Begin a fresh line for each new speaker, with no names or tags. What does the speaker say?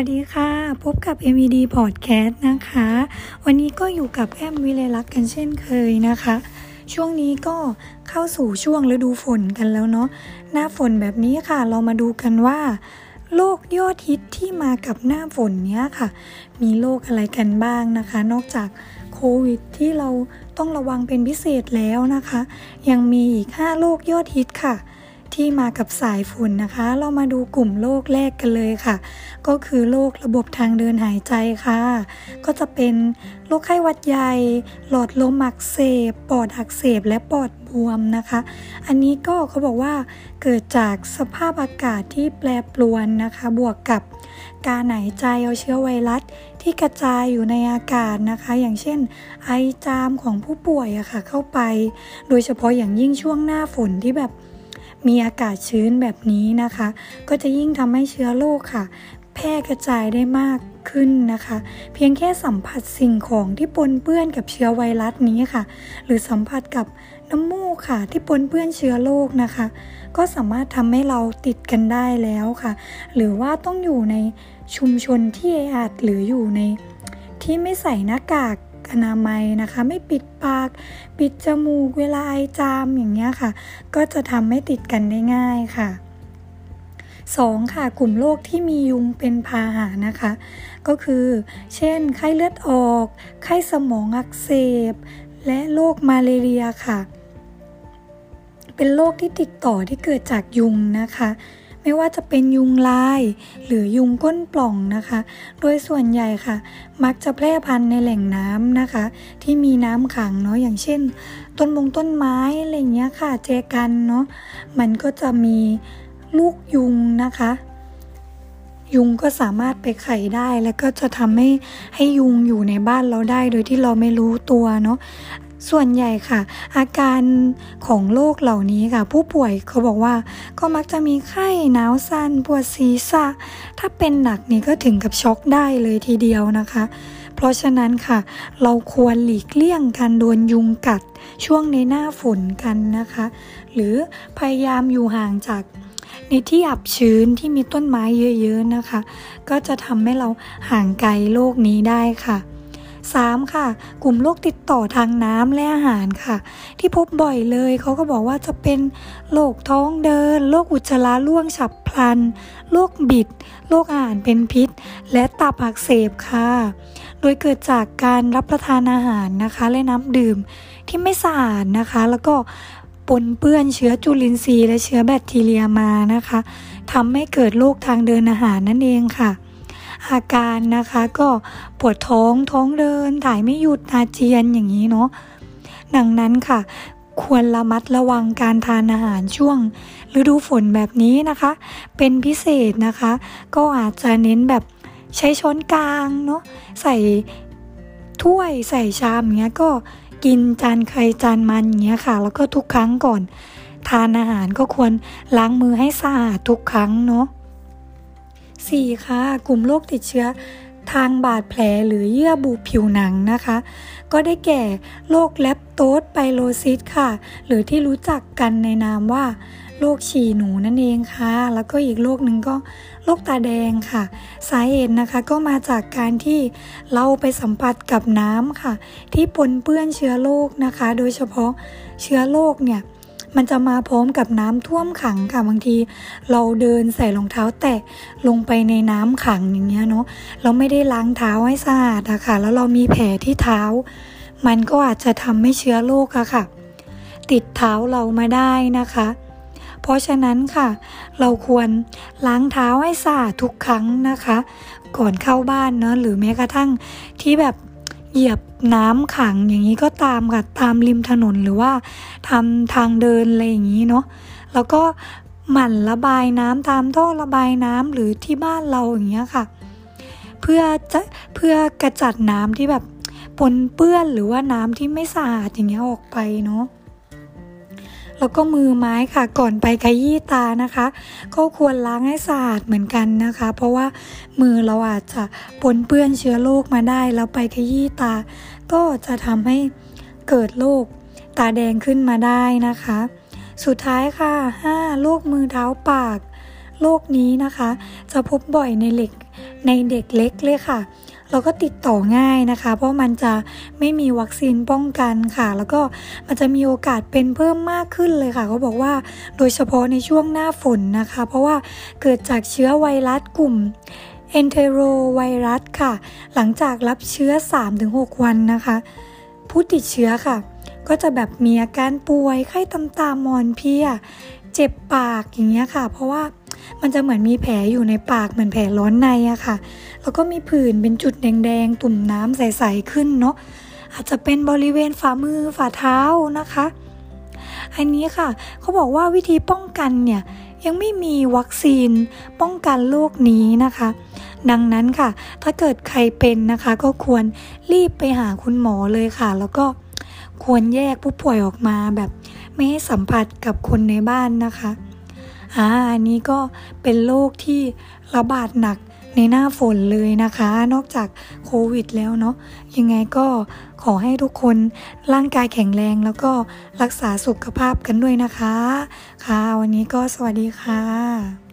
วัสดีค่ะ พบกับ MED Podcast นะคะ วันนี้ก็อยู่กับแอมวิเลลักษ์กันเช่นเคยนะคะ ช่วงนี้ก็เข้าสู่ช่วงฤดูฝนกันแล้วเนาะหน้าฝนแบบนี้ค่ะ เรามาดูกันว่าโรคยอดฮิตที่มากับหน้าฝนเนี้ยค่ะ มีโรคอะไรกันบ้างนะคะ นอกจากโควิดที่เราต้องระวังเป็นพิเศษแล้วนะคะ ยังมีอีก 5 โรคยอดฮิตค่ะ ที่มากับสายฝุ่นนะคะ เรามาดูกลุ่มโรคแรกกันเลยค่ะ ก็คือโรคระบบทางเดินหายใจค่ะ ก็จะเป็นโรคไข้หวัดใหญ่ หลอดลมอักเสบ ปอดอักเสบ และปอดบวมนะคะ อันนี้ก็เขาบอกว่าเกิดจากสภาพอากาศที่แปรปรวนนะคะ บวกกับการหายใจเอาเชื้อไวรัสที่กระจายอยู่ในอากาศนะคะ อย่างเช่น ไอจามของผู้ป่วยอะค่ะเข้าไป โดยเฉพาะอย่างยิ่งช่วงหน้าฝนที่แบบ มีอากาศชื้นแบบนี้นะคะ ก็จะยิ่งทำให้เชื้อโรคค่ะ แพร่กระจายได้มากขึ้นนะคะ เพียงแค่สัมผัสสิ่งของที่ปนเปื้อนกับเชื้อไวรัสนี้ค่ะ หรือสัมผัสกับน้ำมูกค่ะ ที่ปนเปื้อนเชื้อโรคนะคะ ก็สามารถทำให้เราติดกันได้แล้วค่ะ หรือว่าต้องอยู่ในชุมชนที่แออัดหรืออยู่ในที่ไม่ใส่หน้ากาก อนามัยนะคะ ไม่ปิดปาก ปิดจมูกเวลาไอจามอย่างเงี้ยค่ะ ก็จะทำให้ติดกันได้ง่ายค่ะ 2. ค่ะกลุ่มโรคที่มียุงเป็นพาหะนะคะ ก็คือ เช่น ไข้เลือดออก ไข้สมองอักเสบ และโรคมาเลเรียค่ะ เป็นโรคที่ติดต่อที่เกิดจากยุงนะคะ ไม่ว่าจะเป็นยุงลาย หรือยุงก้นปล่องนะคะ โดยส่วนใหญ่ค่ะ มักจะแพร่พันธุ์ในแหล่งน้ำนะคะ ที่มีน้ำขังเนาะอย่างเช่น ต้นมงต้นไม้อะไรเงี้ยค่ะเจกันเนาะมันก็จะมีลูกยุงนะคะยุงก็สามารถไปไข่ได้แล้วก็จะทำให้ให้ยุงอยู่ในบ้านเราได้ โดยที่เราไม่รู้ตัวเนาะ ส่วนใหญ่ค่ะ อาการของโรคเหล่านี้ค่ะ ผู้ป่วยเขาบอกว่า ก็มักจะมีไข้หนาวสั่นปวดศีรษะ ถ้าเป็นหนักนี่ก็ถึงกับช็อกได้เลยทีเดียวนะคะ เพราะฉะนั้นค่ะ เราควรหลีกเลี่ยงการโดนยุงกัดช่วงในหน้าฝนกันนะคะ หรือพยายามอยู่ห่างจากในที่อับชื้นที่มีต้นไม้เยอะๆนะคะ ก็จะทำให้เราห่างไกลโรคนี้ได้ค่ะ 3. ค่ะ กลุ่มโรคติดต่อทางน้ำและอาหารค่ะ ที่พบบ่อยเลยเขาก็บอกว่าจะเป็นโรคท้องเดินโรคอุจจาระร่วงฉับพลันโรคบิดโรคอาหารเป็นพิษ และตับอักเสบค่ะ โดยเกิดจากการรับประทานอาหารนะคะ และน้ำดื่มที่ไม่สะอาดนะคะ แล้วก็ปนเปื้อนเชื้อจุลินทรีย์และเชื้อแบคทีเรียมานะคะทำให้เกิดโรคทางเดินอาหารนั่นเองค่ะ อาการนะคะก็ปวดท้องท้องเดินถ่ายไม่หยุดอาเจียนอย่างนี้เนาะดังนั้นค่ะ ควรระมัดระวังการทานอาหารช่วง ฤดูฝนแบบนี้นะคะ เป็นพิเศษนะคะ ก็อาจจะเน้นแบบใช้ช้อนกลางเนาะใส่ถ้วยใส่ชามอย่างเงี้ยก็กินจานใครจานมันอย่างเงี้ยค่ะ แล้วก็ทุกครั้งก่อน ทานอาหารก็ควรล้างมือให้สะอาดทุกครั้งเนาะ 4. ค่ะ กลุ่มโรคติดเชื้อทางบาดแผลหรือเยื่อบุผิวหนังนะคะ ก็ได้แก่โรคแลปโตสไปโรซิสค่ะ หรือที่รู้จักกันในนามว่าโรคฉี่หนูนั่นเองค่ะ แล้วก็อีกโรคหนึ่งก็โรคตาแดงค่ะ สาเหตุนะคะก็มาจากการที่เราไปสัมผัสกับน้ำค่ะ ที่ปนเปื้อนเชื้อโรคนะคะ โดยเฉพาะเชื้อโรคเนี่ย มันจะมาพร้อมกับน้ำท่วมขังค่ะบางที เราเดินใส่รองเท้าแตะลงไปในน้ำขังอย่างเงี้ยเนาะเราไม่ได้ล้างเท้าให้สะอาดอะค่ะ แล้วเรามีแผลที่เท้า มันก็อาจจะทำให้เชื้อโรคอะค่ะ ติดเท้าเรามาได้นะคะ เพราะฉะนั้นค่ะ เราควรล้างเท้าให้สะอาดทุกครั้งนะคะ ก่อนเข้าบ้านเนาะหรือแม้กระทั่งที่แบบ เหยียบน้ำขังอย่างนี้ก็ตามค่ะตามริมถนนหรือว่าทำทางเดินอะไรอย่างนี้เนาะแล้วก็หมั่นระบายน้ำตามท่อระบายน้ำหรือที่บ้านเราอย่างเงี้ยค่ะ เพื่อจะเพื่อกระจัดน้ำที่แบบปนเปื้อนหรือว่าน้ำที่ไม่สะอาดอย่างเงี้ยออกไปเนาะ แล้วก็มือไม้ค่ะก่อนไปขยี้ตานะคะ ก็ควรล้างให้สะอาดเหมือนกันนะคะ เพราะว่ามือเราอาจจะปนเปื้อนเชื้อโรคมาได้ แล้วไปขยี้ตา ก็จะทำให้เกิดโรคตาแดงขึ้นมาได้นะคะ สุดท้ายค่ะ 5. โรคมือเท้าปากโรคนี้นะคะ จะพบบ่อยในเด็กในเด็กเล็กเลยค่ะ แล้วก็ติดต่อง่ายนะคะ เพราะมันจะไม่มีวัคซีนป้องกันค่ะ แล้วก็มันจะมีโอกาสเป็นเพิ่มมากขึ้นเลยค่ะเขาบอกว่าโดยเฉพาะในช่วงหน้าฝนนะคะ เพราะว่าเกิดจากเชื้อไวรัสกลุ่มเอนเทโรไวรัสค่ะ หลังจากรับเชื้อ 3-6 วันนะคะ ผู้ติดเชื้อค่ะ ก็จะแบบมีอาการป่วยไข้ต่ำตามอนเพีย เจ็บปากอย่างเงี้ยค่ะ เพราะว่า มันจะเหมือนมีแผลอยู่ในปากเหมือนแผลร้อนในอะค่ะ แล้วก็มีผื่นเป็นจุดแดงๆ ตุ่มน้ำใสๆขึ้นเนาะ อาจจะเป็นบริเวณฝ่ามือฝ่าเท้านะคะ อันนี้ค่ะเขาบอกว่าวิธีป้องกันเนี่ยยังไม่มีวัคซีนป้องกันโรคนี้นะคะ ดังนั้นค่ะ ถ้าเกิดใครเป็นนะคะ ก็ควรรีบไปหาคุณหมอเลยค่ะ แล้วก็ควรแยกผู้ป่วยออกมาแบบไม่ให้สัมผัสกับคนในบ้านนะคะ อ่าอันนี้ก็เป็นโรคที่ระบาดหนักในหน้าฝนเลยนะคะ นอกจากโควิดแล้วเนาะยังไงก็ขอให้ทุกคนร่างกายแข็งแรงแล้วก็รักษาสุขภาพกันด้วยนะคะ ค่ะ วันนี้ก็สวัสดีค่ะ